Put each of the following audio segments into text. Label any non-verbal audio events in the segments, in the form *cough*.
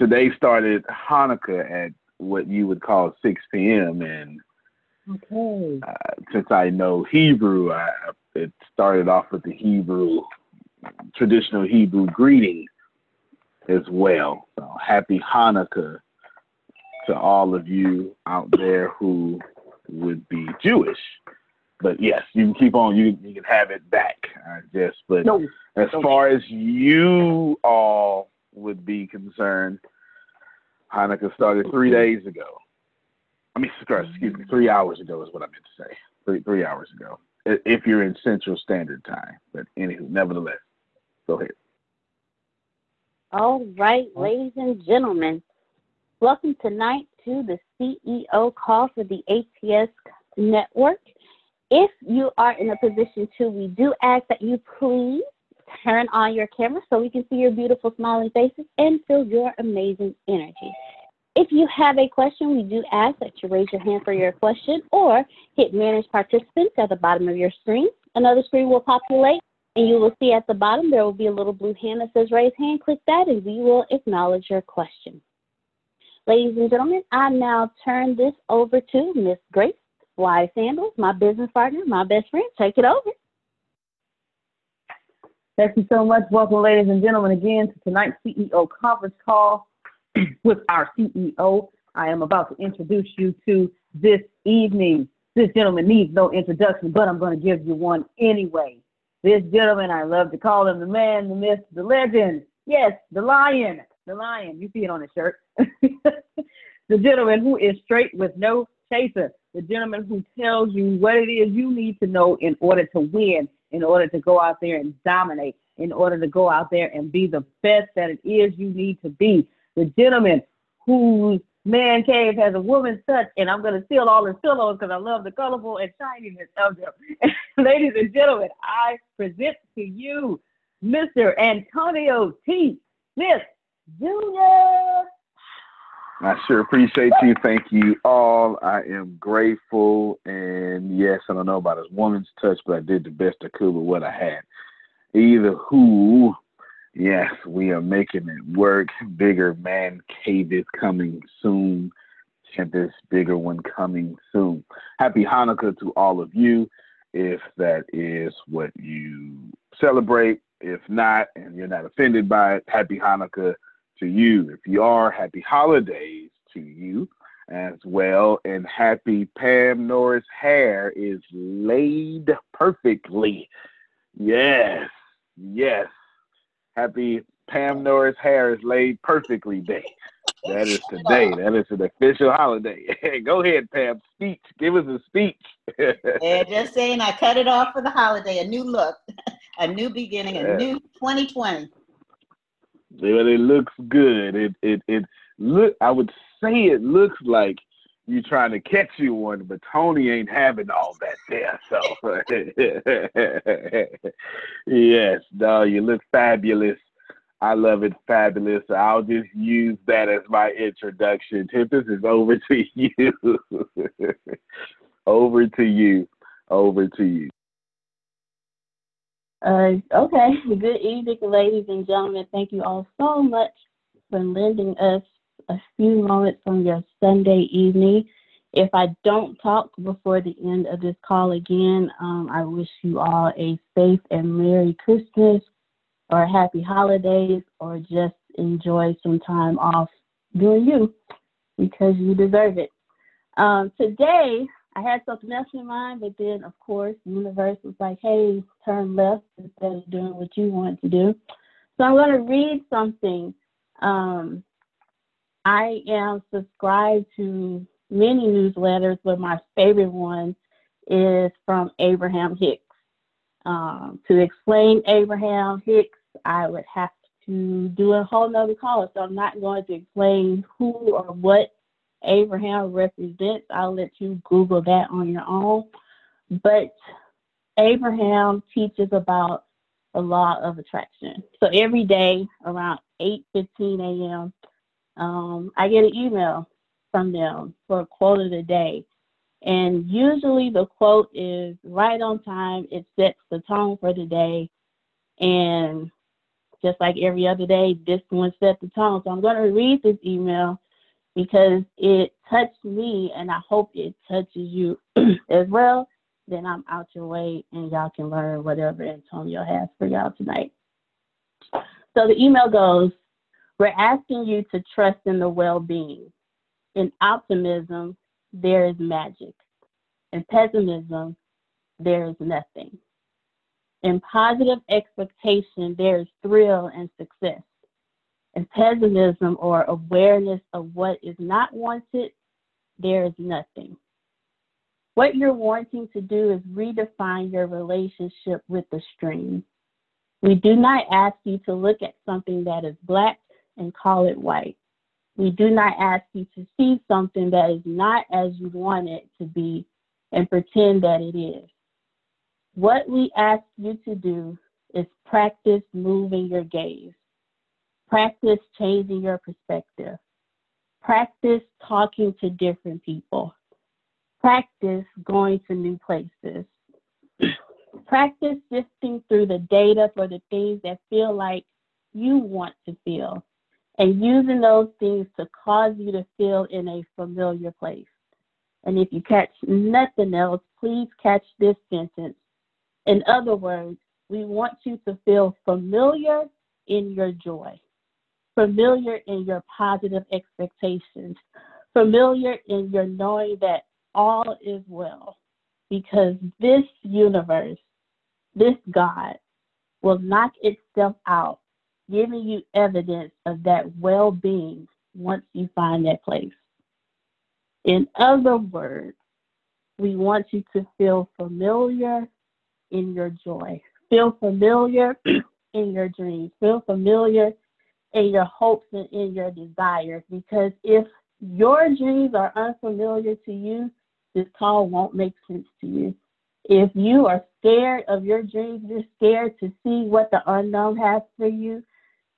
Today started Hanukkah at what you would call 6 p.m. And okay. uh, since I know Hebrew, I, it started off with the Hebrew, traditional Hebrew greeting as well. So happy Hanukkah to all of you out there who would be Jewish. But yes, you can keep on. You you can have it back, I guess. But no, as far as you all would be concerned, Hanukkah started three days ago. I mean, excuse me, three hours ago is what I meant to say. Three three hours ago, if you're in Central Standard Time. But anywho, nevertheless, go ahead. All right, ladies and gentlemen, welcome tonight to the CEO call for the ATS Network. If you are in a position to, we do ask that you please turn on your camera so we can see your beautiful smiling faces and feel your amazing energy. If you have a question, we do ask that you raise your hand for your question or hit manage participants at the bottom of your screen. Another screen will populate and you will see at the bottom there will be a little blue hand that says raise hand. Click that and we will acknowledge your question. Ladies and gentlemen, I now turn this over to Miss Grace Wise Sandals, my business partner, my best friend. Take it over. Thank you so much. Welcome, ladies and gentlemen, again to tonight's CEO conference call *clears throat* with our CEO. I am about to introduce you to this evening. This gentleman needs no introduction, but I'm going to give you one anyway. This gentleman, I love to call him the man, the myth, the legend. Yes, the lion, the lion. You see it on his shirt. *laughs* the gentleman who is straight with no chaser. The gentleman who tells you what it is you need to know in order to win in order to go out there and dominate in order to go out there and be the best that it is you need to be. The gentleman whose man cave has a woman's touch, and I'm going to steal all his pillows because I love the colorful and shininess of them. *laughs* Ladies and gentlemen, I present to you Mr. Antonio T. Smith Jr. I sure appreciate you. Thank you all. I am grateful. And yes, I don't know about his woman's touch, but I did the best I could with what I had. Either who, yes, we are making it work. Bigger man cave is coming soon. This bigger one coming soon. Happy Hanukkah to all of you, if that is what you celebrate. If not, and you're not offended by it, happy Hanukkah to you. If you are, happy holidays to you as well. And happy Pam Norris hair is laid perfectly. Yes, yes. Happy Pam Norris hair is laid perfectly day. That is today. That is an official holiday. *laughs* Go ahead, Pam. Speech. Give us a speech. *laughs* yeah, just saying I cut it off for the holiday. A new look, *laughs* a new beginning, a yeah. new 2020 but it looks good. It it it look. I would say it looks like you're trying to catch you one, but Tony ain't having all that there. So *laughs* yes, no, you look fabulous. I love it, fabulous. I'll just use that as my introduction. Tempest is *laughs* over to you. over to you. Over to you. Uh, okay. *laughs* Good evening, ladies and gentlemen. Thank you all so much for lending us a few moments from your Sunday evening. If I don't talk before the end of this call again, um, I wish you all a safe and Merry Christmas or happy holidays or just enjoy some time off doing you because you deserve it. Um, today, I had something else in mind, but then of course the universe was like, hey, turn left instead of doing what you want to do. So I'm going to read something. Um, I am subscribed to many newsletters, but my favorite one is from Abraham Hicks. Um, to explain Abraham Hicks, I would have to do a whole nother call. So I'm not going to explain who or what Abraham represents. I'll let you Google that on your own. But Abraham teaches about the law of attraction. So every day around 8:15 a.m., um, I get an email from them for a quote of the day. And usually the quote is right on time. It sets the tone for the day. And just like every other day, this one set the tone. So I'm going to read this email because it touched me and I hope it touches you *clears throat* as well, then I'm out your way and y'all can learn whatever Antonio has for y'all tonight. So the email goes We're asking you to trust in the well being. In optimism, there is magic. In pessimism, there is nothing. In positive expectation, there is thrill and success and pessimism or awareness of what is not wanted, there is nothing. What you're wanting to do is redefine your relationship with the stream. We do not ask you to look at something that is black and call it white. We do not ask you to see something that is not as you want it to be and pretend that it is. What we ask you to do is practice moving your gaze. Practice changing your perspective. Practice talking to different people. Practice going to new places. Practice sifting through the data for the things that feel like you want to feel and using those things to cause you to feel in a familiar place. And if you catch nothing else, please catch this sentence. In other words, we want you to feel familiar in your joy familiar in your positive expectations, familiar in your knowing that all is well, because this universe, this God, will knock itself out, giving you evidence of that well being once you find that place. In other words, we want you to feel familiar in your joy. Feel familiar *clears throat* in your dreams. Feel familiar in your hopes and in your desires. Because if your dreams are unfamiliar to you, this call won't make sense to you. If you are scared of your dreams, you're scared to see what the unknown has for you,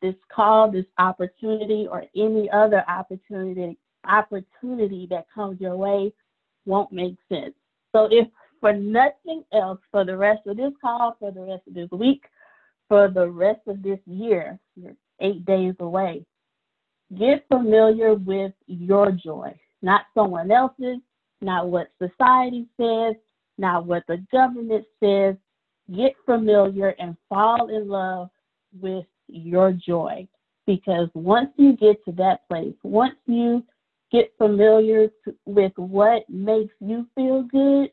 this call, this opportunity, or any other opportunity opportunity that comes your way won't make sense. So if for nothing else, for the rest of this call, for the rest of this week, for the rest of this year, you're eight days away. Get familiar with your joy, not someone else's, not what society says, not what the government says. Get familiar and fall in love with your joy. Because once you get to that place, once you get familiar with what makes you feel good,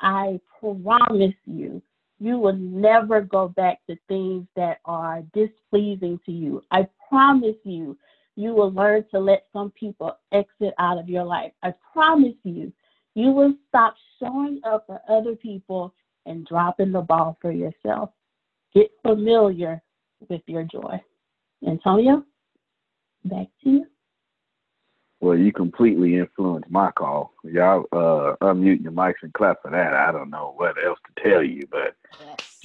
I promise you, you will never go back to things that are displeasing to you. I promise you, you will learn to let some people exit out of your life. I promise you, you will stop showing up for other people and dropping the ball for yourself. Get familiar with your joy. Antonio, back to you. Well, you completely influenced my call. Y'all uh, unmute your mics and clap for that. I don't know what else to tell you, but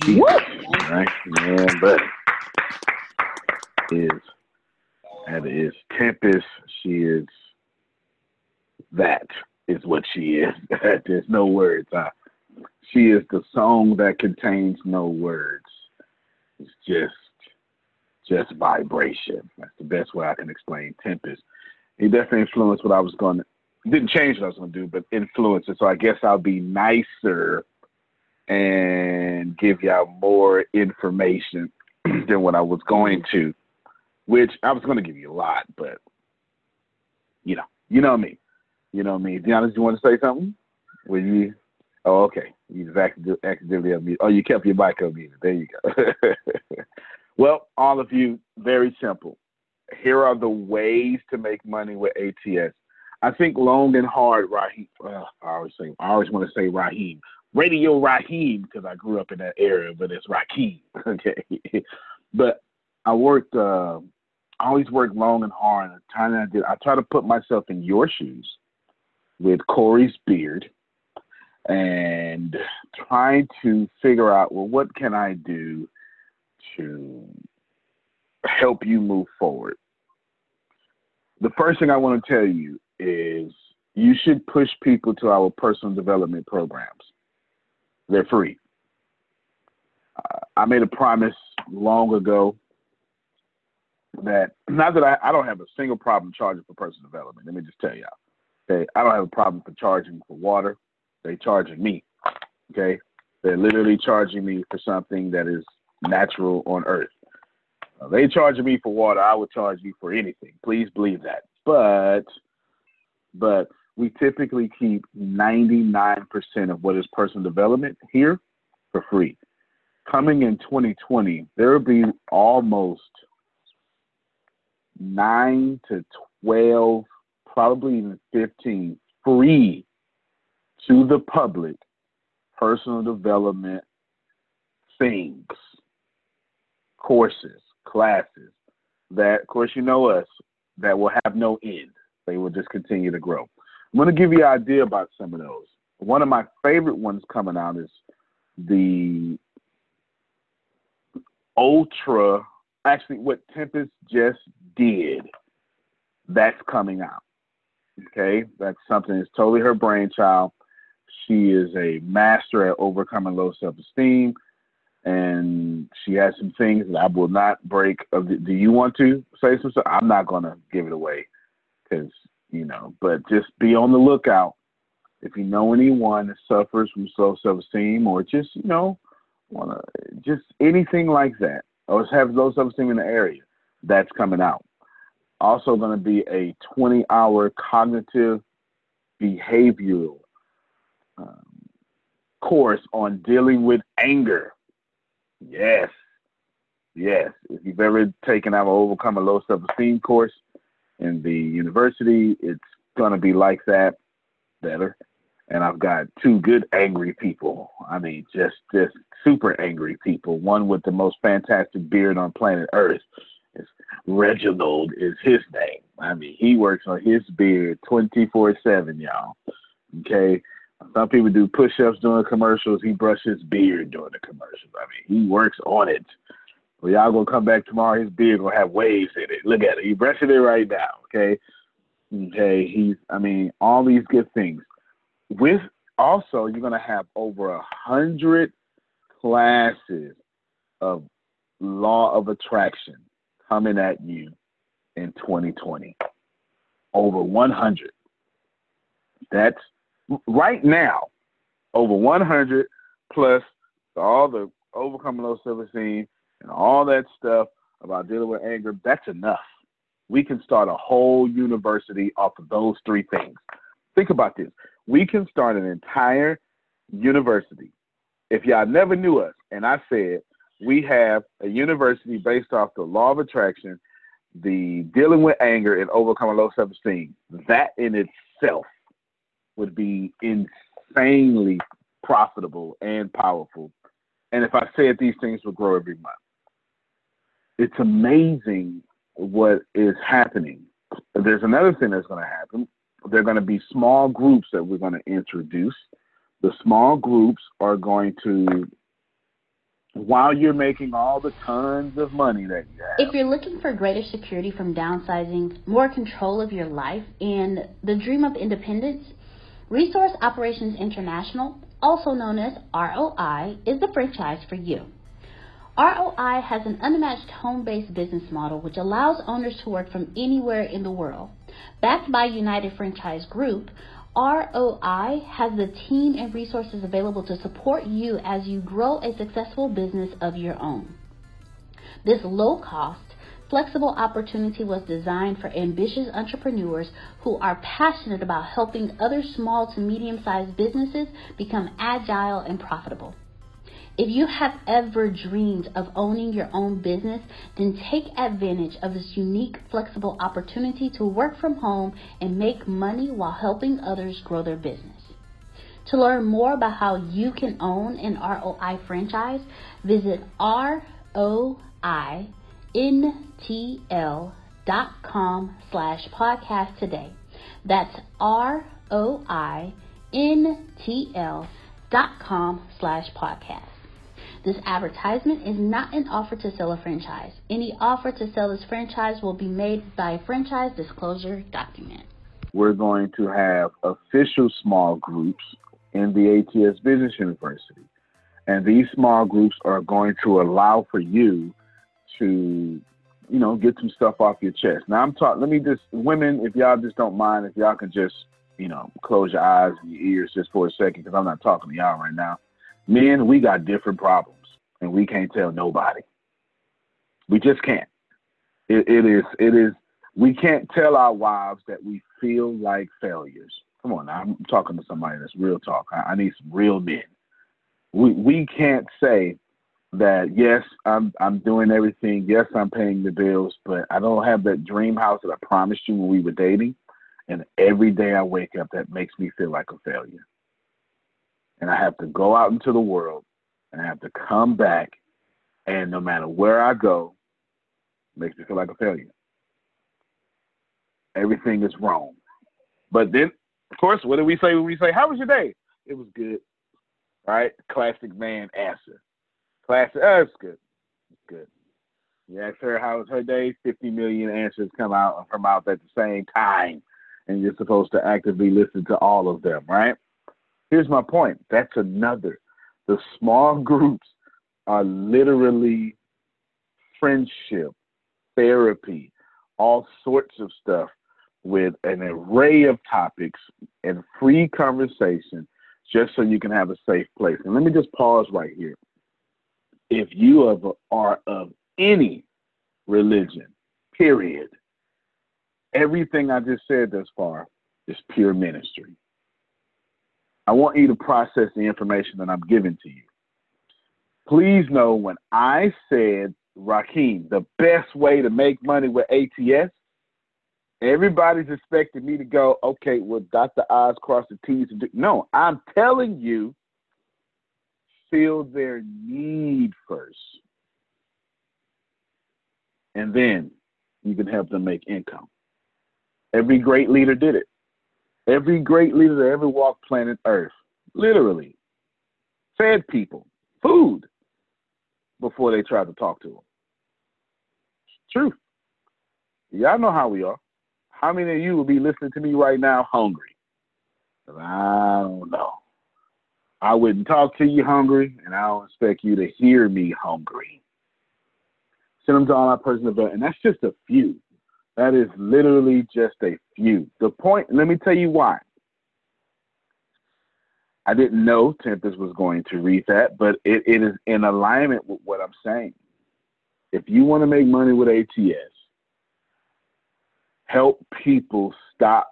yes. right, man, but is that is Tempest. She is that is what she is. *laughs* There's no words. Uh, she is the song that contains no words. It's just just vibration. That's the best way I can explain Tempest. He definitely influenced what I was going to didn't change what I was going to do, but influenced it. So I guess I'll be nicer and give y'all more information *clears throat* than what I was going to, which I was going to give you a lot, but you know, you know me. You know me. Deanna, do you want to say something? Will you? Oh, okay. You accidentally unmuted. Oh, you kept your mic unmuted. There you go. *laughs* well, all of you, very simple. Here are the ways to make money with ATS. I think long and hard, Raheem. Uh, I always say, I always want to say Raheem. Radio Raheem because I grew up in that area, but it's Raheem. *laughs* Okay, but I worked. Uh, I always worked long and hard. The time I did, I try to put myself in your shoes with Corey's beard and trying to figure out, well, what can I do to help you move forward? The first thing I want to tell you is you should push people to our personal development programs. They're free. Uh, I made a promise long ago that not that I, I don't have a single problem charging for personal development. Let me just tell y'all. Okay, I don't have a problem for charging for water. They charging me. Okay, they're literally charging me for something that is natural on Earth. Uh, they charging me for water. I would charge you for anything. Please believe that. But, but we typically keep 99% of what is personal development here for free. Coming in 2020, there will be almost nine to 12 probably even 15 free to the public personal development things, courses, classes that, of course, you know us, that will have no end. They will just continue to grow. I'm going to give you an idea about some of those. One of my favorite ones coming out is the Ultra, actually, what Tempest just did, that's coming out. Okay, that's something that's totally her brainchild. She is a master at overcoming low self-esteem, and she has some things that I will not break. Do you want to say some stuff? I'm not gonna give it away because you know, but just be on the lookout. If you know anyone that suffers from low self-esteem, or just you know, wanna just anything like that, or have low self-esteem in the area, that's coming out also going to be a 20 hour cognitive behavioral um, course on dealing with anger. Yes. Yes. If you've ever taken our Overcome a Low Self Esteem course in the university, it's going to be like that, better. and I've got two good angry people. I mean, just just super angry people. One with the most fantastic beard on planet Earth. It's Reginald is his name. I mean, he works on his beard 24/7, y'all. Okay. Some people do push-ups during commercials. He brushes beard during the commercials. I mean, he works on it. Well, y'all gonna come back tomorrow. His beard gonna have waves in it. Look at it. He brushing it right now. Okay. Okay. He's. I mean, all these good things. With also, you're gonna have over a hundred classes of law of attraction coming at you in 2020. Over 100. That's right now, over 100 plus all the overcoming low self-esteem and all that stuff about dealing with anger. That's enough. We can start a whole university off of those three things. Think about this. We can start an entire university. If y'all never knew us, and I said we have a university based off the law of attraction, the dealing with anger and overcoming low self esteem. That in itself would be insanely profitable and powerful. And if I said these things would grow every month, it's amazing what is happening. There's another thing that's going to happen. There are going to be small groups that we're going to introduce. The small groups are going to while you're making all the tons of money that you have. If you're looking for greater security from downsizing, more control of your life, and the dream of independence, Resource Operations International, also known as ROI, is the franchise for you. ROI has an unmatched home based business model which allows owners to work from anywhere in the world. Backed by United Franchise Group, ROI has the team and resources available to support you as you grow a successful business of your own. This low cost, flexible opportunity was designed for ambitious entrepreneurs who are passionate about helping other small to medium sized businesses become agile and profitable. If you have ever dreamed of owning your own business, then take advantage of this unique, flexible opportunity to work from home and make money while helping others grow their business. To learn more about how you can own an ROI franchise, visit rointl.com slash podcast today. That's R-O-I-N-T-L dot com slash podcast. This advertisement is not an offer to sell a franchise. Any offer to sell this franchise will be made by a franchise disclosure document. We're going to have official small groups in the ATS Business University. And these small groups are going to allow for you to, you know, get some stuff off your chest. Now I'm talking, let me just, women, if y'all just don't mind, if y'all can just, you know, close your eyes and your ears just for a second, because I'm not talking to y'all right now. Men, we got different problems and we can't tell nobody. We just can't. It, it is. It is. We can't tell our wives that we feel like failures. Come on, now, I'm talking to somebody that's real talk. I, I need some real men. We we can't say that yes, I'm I'm doing everything. Yes, I'm paying the bills, but I don't have that dream house that I promised you when we were dating. And every day I wake up, that makes me feel like a failure. And I have to go out into the world and I have to come back, and no matter where I go, makes me feel like a failure. Everything is wrong. But then, of course, what do we say when we say, How was your day? It was good. Right? Classic man answer. Classic, oh, it's good. It's good. You ask her how was her day, 50 million answers come out of her mouth at the same time. And you're supposed to actively listen to all of them, right? Here's my point. That's another the small *laughs* groups are literally friendship, therapy, all sorts of stuff with an array of topics and free conversation just so you can have a safe place. And let me just pause right here. If you are of any religion, period, everything I just said thus far is pure ministry. I want you to process the information that I'm giving to you. Please know when I said, Raheem, the best way to make money with ATS Everybody's expecting me to go, okay, well, dot the I's, cross the T's. And do. No, I'm telling you, feel their need first. And then you can help them make income. Every great leader did it. Every great leader that ever walked planet Earth, literally, fed people food before they tried to talk to them. Truth. Y'all know how we are. How many of you will be listening to me right now hungry? I don't know. I wouldn't talk to you hungry, and I don't expect you to hear me hungry. Send them to all my personal event, and that's just a few. That is literally just a few. The point, let me tell you why. I didn't know Tempest was going to read that, but it, it is in alignment with what I'm saying. If you want to make money with ATS, help people stop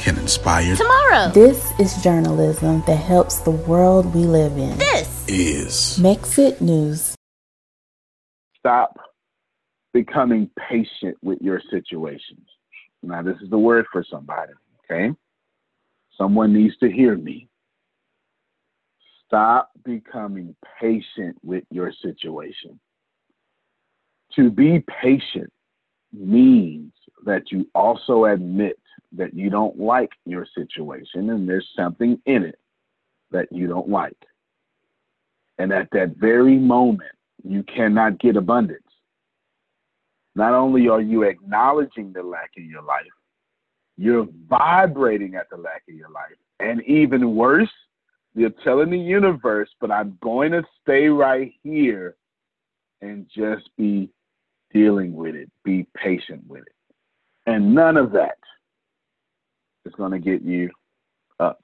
can inspire tomorrow. This is journalism that helps the world we live in. This is Mexit News. Stop becoming patient with your situations. Now, this is the word for somebody, okay? Someone needs to hear me. Stop becoming patient with your situation. To be patient means that you also admit that you don't like your situation and there's something in it that you don't like. And at that very moment, you cannot get abundance. Not only are you acknowledging the lack in your life, you're vibrating at the lack in your life. And even worse, you're telling the universe, but I'm going to stay right here and just be dealing with it, be patient with it. And none of that is going to get you up.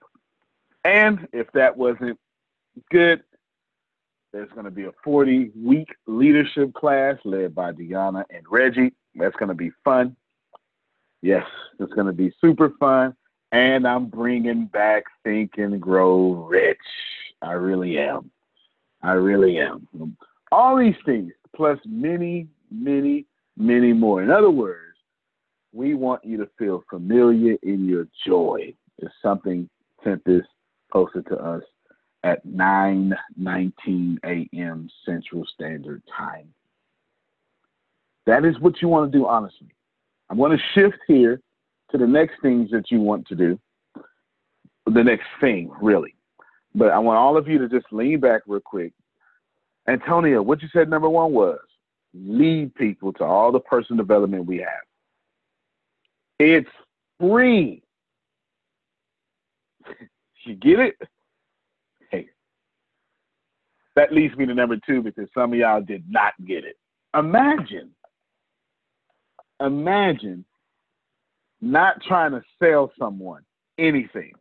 And if that wasn't good, there's going to be a 40 week leadership class led by Deanna and Reggie. That's going to be fun. Yes, it's going to be super fun. And I'm bringing back Think and Grow Rich. I really am. I really am. All these things, plus many, many, many more. In other words, we want you to feel familiar in your joy. It's something Tempest posted to us at 9:19 a.m. Central Standard Time. That is what you want to do, honestly. I'm going to shift here to the next things that you want to do. The next thing, really. But I want all of you to just lean back real quick. Antonio, what you said number one was lead people to all the personal development we have. It's free. you get it? Hey, that leads me to number two because some of y'all did not get it. Imagine, imagine not trying to sell someone anything.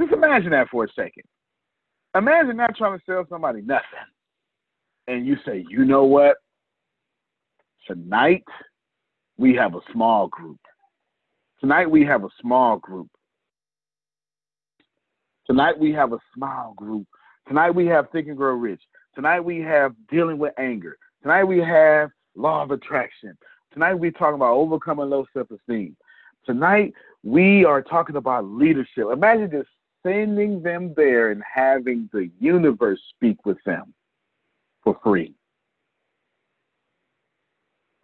Just imagine that for a second. Imagine not trying to sell somebody nothing. And you say, you know what? Tonight, we have a small group. Tonight we have a small group. Tonight we have a small group. Tonight we have Think and Grow Rich. Tonight we have dealing with anger. Tonight we have law of attraction. Tonight we're talking about overcoming low self-esteem. Tonight we are talking about leadership. Imagine just sending them there and having the universe speak with them for free.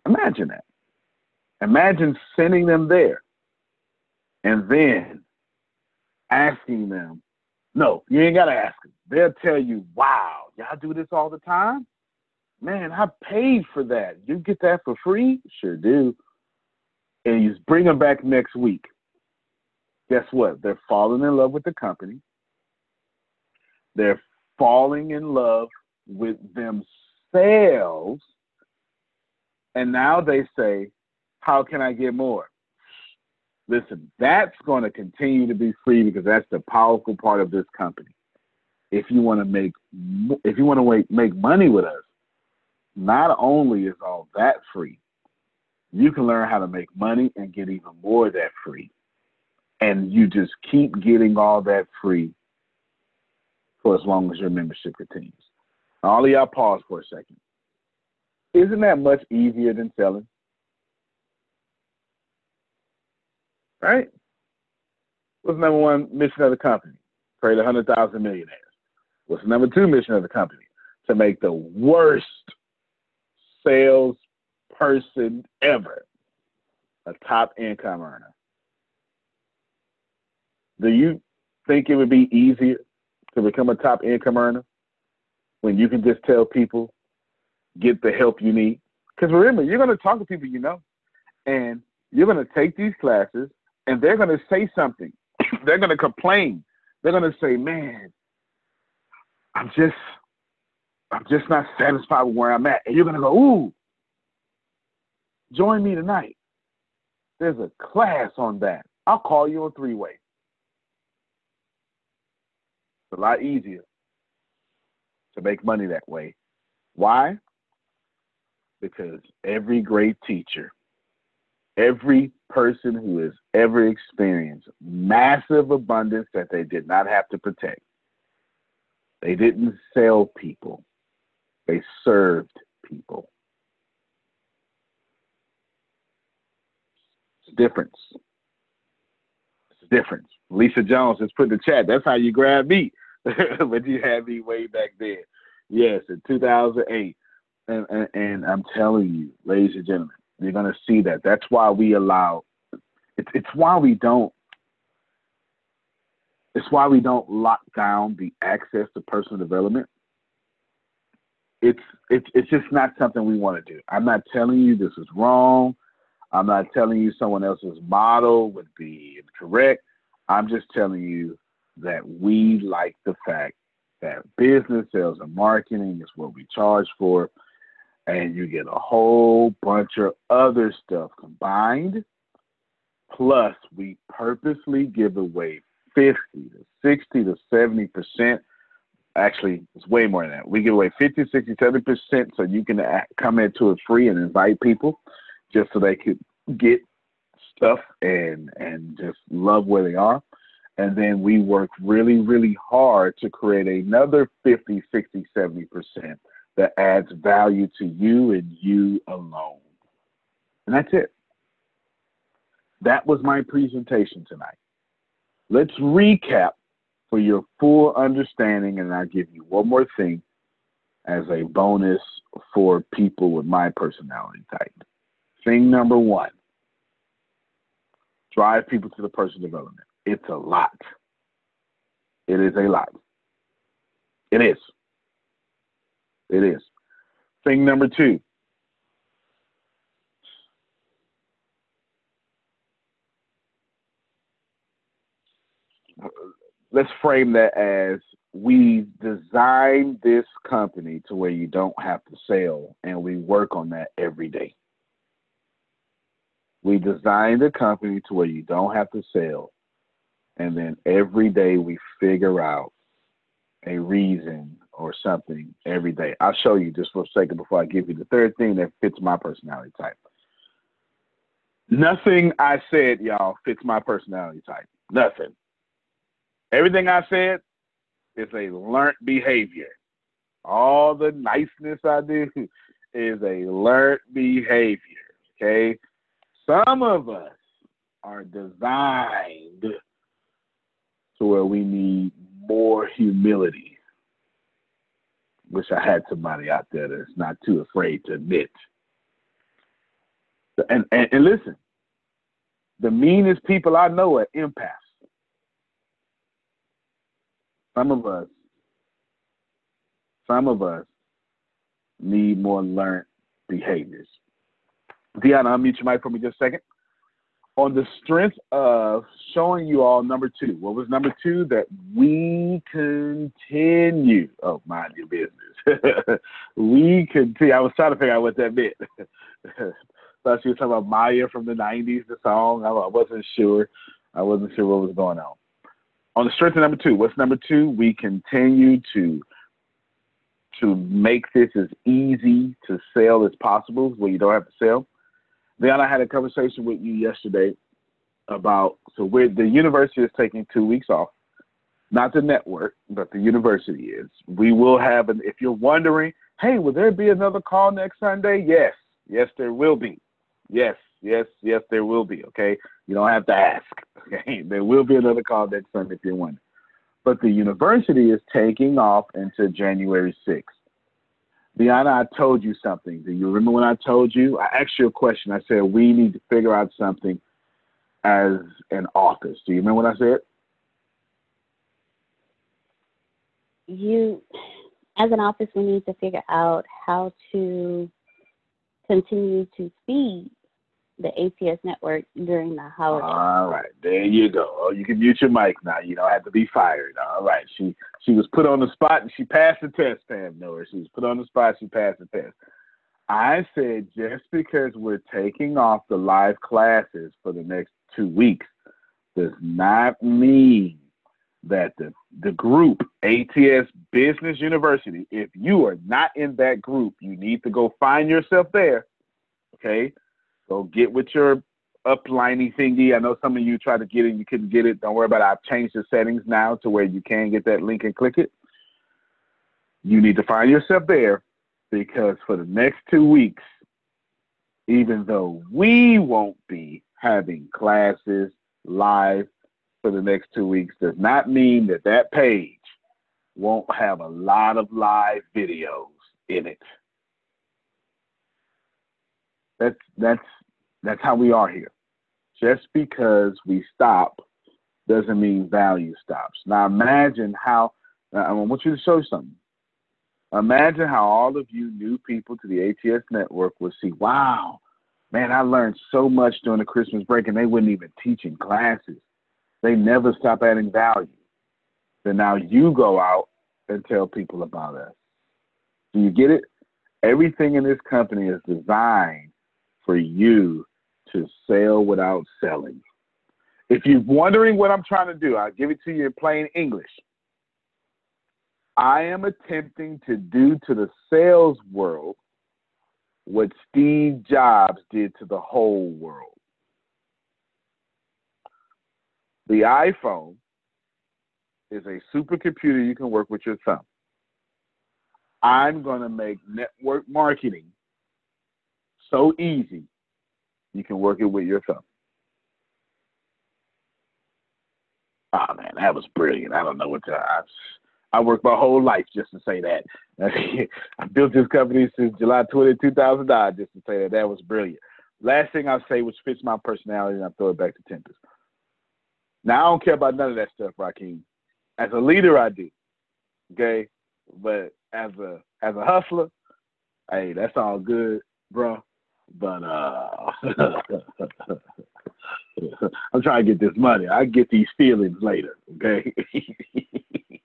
Imagine that. Imagine sending them there and then asking them, no, you ain't got to ask them. They'll tell you, wow, y'all do this all the time? Man, I paid for that. You get that for free? Sure do. And you bring them back next week. Guess what? They're falling in love with the company. They're falling in love with themselves. And now they say, How can I get more? Listen, that's going to continue to be free because that's the powerful part of this company. If you want to make if you want to make money with us, not only is all that free, you can learn how to make money and get even more of that free. And you just keep getting all that free for as long as your membership continues. All of y'all pause for a second. Isn't that much easier than selling? Right? What's number one mission of the company? Create 100,000 millionaires. What's the number two mission of the company? To make the worst sales person ever a top income earner. Do you think it would be easier to become a top income earner when you can just tell people, get the help you need? Because remember, you're going to talk to people you know, and you're going to take these classes, and they're going to say something. *coughs* they're going to complain. They're going to say, man, I'm just, I'm just not satisfied with where I'm at. And you're going to go, ooh, join me tonight. There's a class on that. I'll call you on three way. It's a lot easier to make money that way. Why? Because every great teacher, every person who has ever experienced massive abundance that they did not have to protect, they didn't sell people, they served people. It's difference. It's difference. Lisa Jones has put in the chat. That's how you grab me. *laughs* but you had me way back then. Yes, in 2008. And, and, and I'm telling you, ladies and gentlemen, you're going to see that. That's why we allow, it's, it's why we don't, it's why we don't lock down the access to personal development. It's, it's, it's just not something we want to do. I'm not telling you this is wrong. I'm not telling you someone else's model would be incorrect. I'm just telling you that we like the fact that business sales and marketing is what we charge for, and you get a whole bunch of other stuff combined. Plus, we purposely give away 50 to 60 to 70 percent. Actually, it's way more than that. We give away 50, 60, 70 percent so you can come into it free and invite people just so they could get stuff and and just love where they are and then we work really, really hard to create another 50, 60, 70% that adds value to you and you alone. And that's it. That was my presentation tonight. Let's recap for your full understanding, and I'll give you one more thing as a bonus for people with my personality type. Thing number one drive people to the personal development. It's a lot. It is a lot. It is. It is. Thing number two. Let's frame that as we designed this company to where you don't have to sell, and we work on that every day. We designed the company to where you don't have to sell, and then every day we figure out a reason or something every day. I'll show you just for a second before I give you the third thing that fits my personality type. Nothing I said, y'all, fits my personality type. Nothing. Everything I said is a learned behavior. All the niceness I do *laughs* is a learned behavior. Okay. Some of us are designed to where we need more humility. Wish I had somebody out there that's not too afraid to admit. And, and, and listen, The meanest people I know are empaths. Some of us, some of us need more learned behaviors. Deanna, unmute your mic for me just a second. On the strength of showing you all number two, what was number two? That we continue. Oh, mind your business. *laughs* we continue. I was trying to figure out what that meant. *laughs* Thought she was talking about Maya from the 90s, the song. I wasn't sure. I wasn't sure what was going on. On the strength of number two, what's number two? We continue to to make this as easy to sell as possible where you don't have to sell. Then I had a conversation with you yesterday about so we're the university is taking two weeks off. Not the network, but the university is. We will have an if you're wondering, hey, will there be another call next Sunday? Yes. Yes, there will be. Yes, yes, yes, there will be. Okay. You don't have to ask. *laughs* Okay. There will be another call next Sunday if you're wondering but the university is taking off into January 6th. Deanna, I told you something. Do you remember when I told you? I asked you a question. I said, we need to figure out something as an office. Do you remember what I said? You, as an office, we need to figure out how to continue to feed the ATS network during the holiday. All right, there you go. Oh, you can mute your mic now. You don't have to be fired. All right. She she was put on the spot and she passed the test, Pam Noah. She was put on the spot, she passed the test. I said just because we're taking off the live classes for the next two weeks does not mean that the the group ATS Business University, if you are not in that group, you need to go find yourself there. Okay so get with your uplining thingy. I know some of you tried to get it, you couldn't get it. Don't worry about it. I've changed the settings now to where you can get that link and click it. You need to find yourself there because for the next two weeks, even though we won't be having classes live for the next two weeks, does not mean that that page won't have a lot of live videos in it. That's that's that's how we are here. Just because we stop doesn't mean value stops. Now imagine how, I want you to show something. Imagine how all of you new people to the ATS network would see, wow, man, I learned so much during the Christmas break and they wouldn't even teach in classes. They never stop adding value. Then now you go out and tell people about us. Do you get it? Everything in this company is designed for you to sell without selling. If you're wondering what I'm trying to do, I'll give it to you in plain English. I am attempting to do to the sales world what Steve Jobs did to the whole world. The iPhone is a supercomputer you can work with your thumb. I'm going to make network marketing so easy you can work it with your thumb. Oh ah, man, that was brilliant. I don't know what to. I, I worked my whole life just to say that. *laughs* I built this company since July 20, 2009, just to say that. That was brilliant. Last thing I'll say, which fits my personality, and I'll throw it back to Tempest. Now, I don't care about none of that stuff, Raheem. As a leader, I do. Okay? But as a as a hustler, hey, that's all good, bro. But uh, *laughs* I'm trying to get this money. I get these feelings later. Okay. *laughs*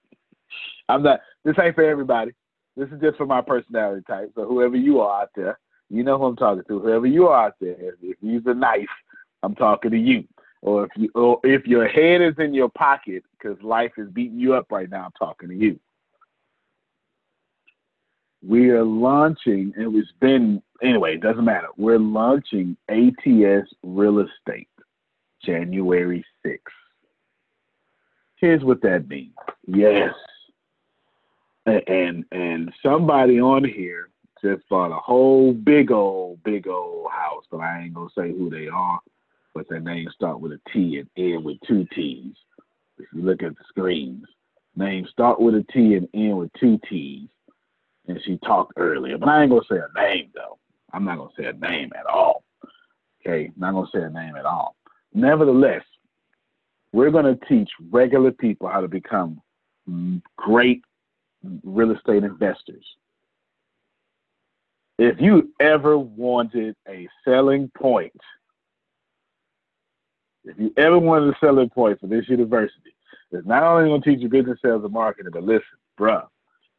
I'm not. This ain't for everybody. This is just for my personality type. So whoever you are out there, you know who I'm talking to. Whoever you are out there, if you use a knife, I'm talking to you. Or if you, or if your head is in your pocket because life is beating you up right now, I'm talking to you we are launching, and it's been, anyway, it doesn't matter. We're launching ATS Real Estate January 6th. Here's what that means. Yes. And and somebody on here just bought a whole big old, big old house, but I ain't gonna say who they are, but their names start with a T and end with two T's. If you look at the screens, names start with a T and end with two T's and she talked earlier, but I ain't gonna say her name though. I'm not gonna say a name at all. Okay, not gonna say a name at all. nevertheless, we're to teach regular people how to become great real estate investors. If you ever wanted a selling point, if you ever wanted a selling point for this university, it's not only going to teach you business, sales, and marketing, but listen, bruh,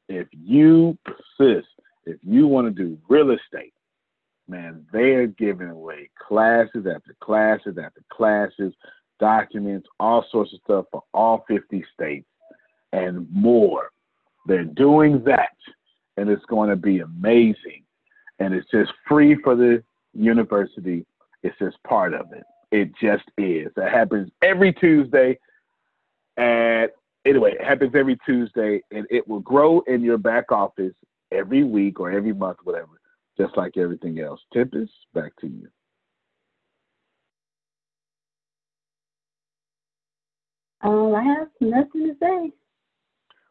if you persist, if you want to do real estate, man, they're giving away classes after classes after classes, documents, all sorts of stuff for all 50 states and more. They're doing that, and it's going to be amazing. And it's just free for the university. It's just part of it. It just is. It happens every Tuesday. And anyway, it happens every Tuesday, and it will grow in your back office every week or every month, whatever, just like everything else. Tempest, back to you. Um, I have nothing to say.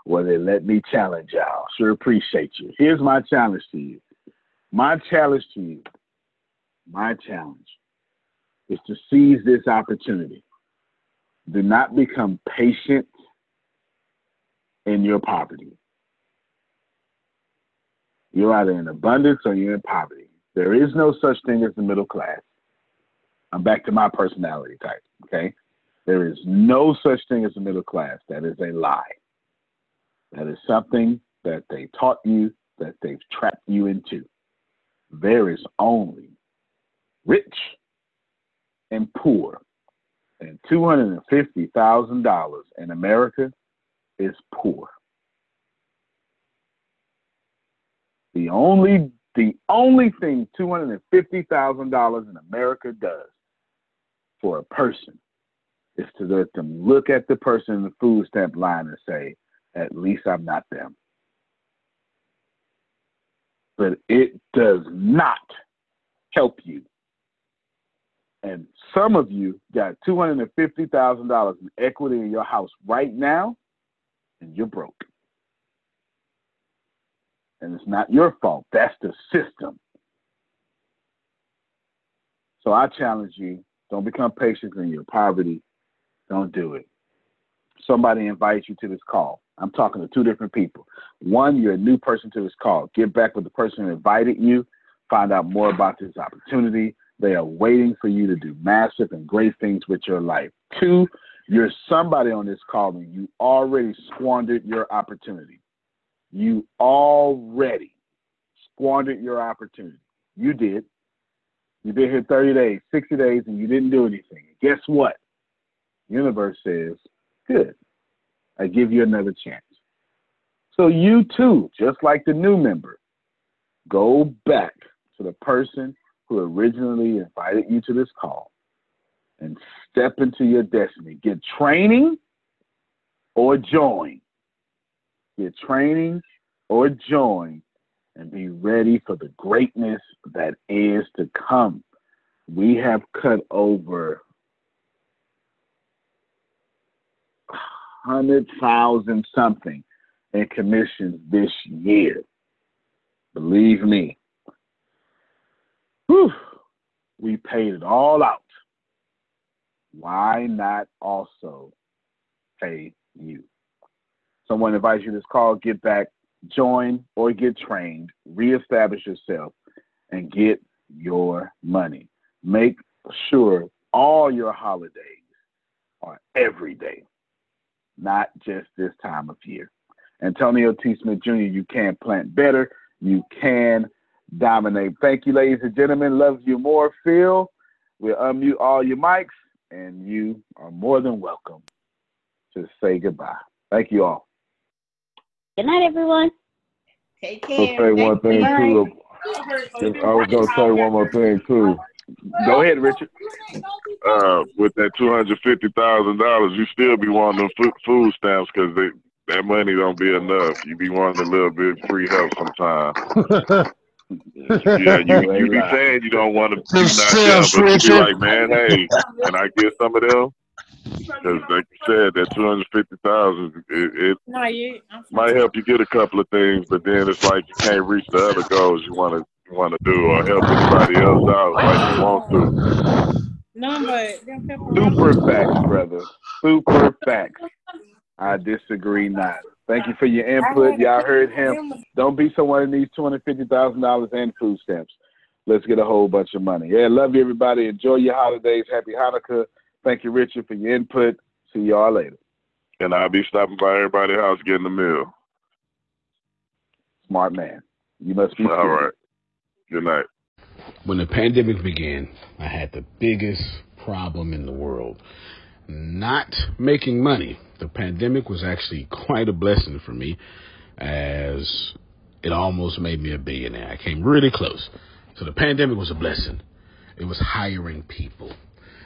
Well, then let me challenge y'all. Sure appreciate you. Here's my challenge to you. My challenge to you, my challenge is to seize this opportunity. Do not become patient in your poverty. You're either in abundance or you're in poverty. There is no such thing as the middle class. I'm back to my personality type, okay? There is no such thing as the middle class. That is a lie. That is something that they taught you, that they've trapped you into. There is only rich and poor. And $250,000 in America is poor. The only the only thing $250,000 in America does for a person is to let them look at the person in the food stamp line and say, at least I'm not them. But it does not help you. And some of you got $250,000 in equity in your house right now, and you're broke. And it's not your fault, that's the system. So I challenge you don't become patient in your poverty. Don't do it. Somebody invites you to this call. I'm talking to two different people. One, you're a new person to this call. Get back with the person who invited you. Find out more about this opportunity. They are waiting for you to do massive and great things with your life. Two, you're somebody on this call and you already squandered your opportunity. You already squandered your opportunity. You did. You've been here 30 days, 60 days, and you didn't do anything. Guess what? Universe says, good. I give you another chance. So you too, just like the new member, go back to the person who originally invited you to this call and step into your destiny. Get training or join. Get training or join and be ready for the greatness that is to come. We have cut over hundred thousand something in commissions this year. Believe me. Whew, we paid it all out. Why not also pay you? Someone invites you to this call, get back, join or get trained, reestablish yourself, and get your money. Make sure all your holidays are every day not just this time of year. Antonio T. Smith Jr., you can plant better. You can dominate. Thank you, ladies and gentlemen. Love you more, Phil. We'll unmute all your mics, and you are more than welcome to say goodbye. Thank you all. Good night, everyone. Take care. I'll say one thing too. I was gonna say one more thing too. Go ahead, Richard. Uh, with that two hundred fifty thousand dollars, you still be wanting them food stamps because they that money don't be enough. You be wanting a little bit free help sometimes. *laughs* yeah, you you be saying you don't want to, you not them, but you be like, man, hey, can I get some of them? Because like you said, that two hundred fifty thousand, it, it no, you, might help you get a couple of things, but then it's like you can't reach the other goals you want to want to do or help anybody else out like you want to. No, but Super facts, brother. Super facts. I disagree not. Thank you for your input. Y'all heard him. Don't be someone that needs two hundred fifty thousand dollars and food stamps. Let's get a whole bunch of money. Yeah, love you everybody. Enjoy your holidays. Happy Hanukkah. Thank you, Richard, for your input. See y'all later. And I'll be stopping by everybody's house getting the meal. Smart man. You must be all right. Good night. When the pandemic began, I had the biggest problem in the world. Not making money. The pandemic was actually *laughs* quite a blessing for me as it almost made me a billionaire. I came really close. So the pandemic was a blessing. It was hiring people.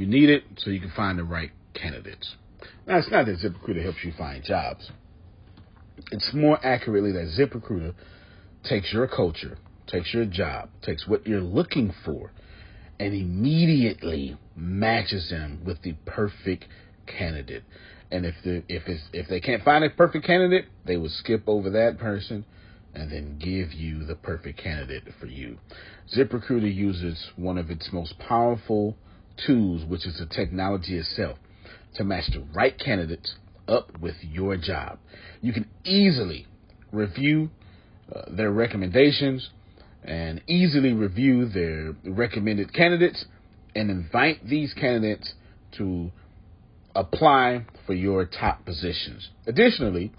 You need it so you can find the right candidates. Now, it's not that ZipRecruiter helps you find jobs. It's more accurately that ZipRecruiter takes your culture, takes your job, takes what you're looking for, and immediately matches them with the perfect candidate. And if the if it's if they can't find a perfect candidate, they will skip over that person and then give you the perfect candidate for you. ZipRecruiter uses one of its most powerful tools, which is the technology itself, to match the right candidates up with your job. You can easily review uh, their recommendations and easily review their recommended candidates and invite these candidates to apply for your top positions. Additionally,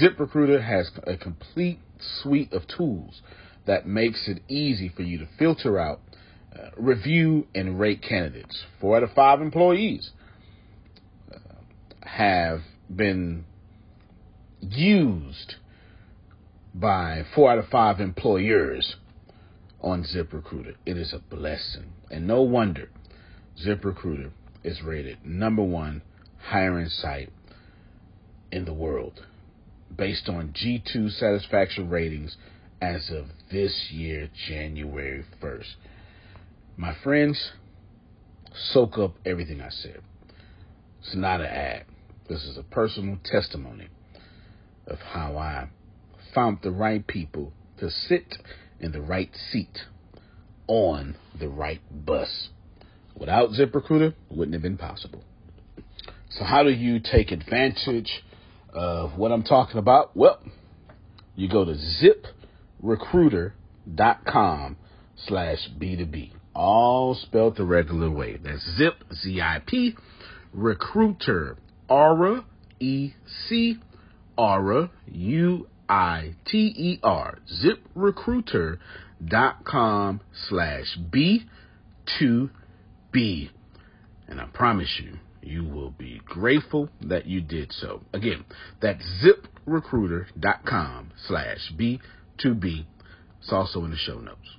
ZipRecruiter has a complete suite of tools that makes it easy for you to filter out, uh, review, and rate candidates. Four out of five employees uh, have been used by four out of five employers on ZipRecruiter. It is a blessing. And no wonder ZipRecruiter is rated number one hiring site in the world based on G2 satisfaction ratings as of this year, January 1st. My friends, soak up everything I said. It's not an ad. This is a personal testimony of how I found the right people to sit in the right seat on the right bus. Without ZipRecruiter, it wouldn't have been possible. So, how do you take advantage of what I'm talking about? Well, you go to ziprecruiter.com slash B2B. All spelled the regular way. That's zip, Z-I-P, recruiter, Aura, E-C, Aura, U-I-T-E-R, ziprecruiter.com slash B2B. And I promise you, you will be grateful that you did so. Again, that's ziprecruiter.com slash B2B. It's also in the show notes.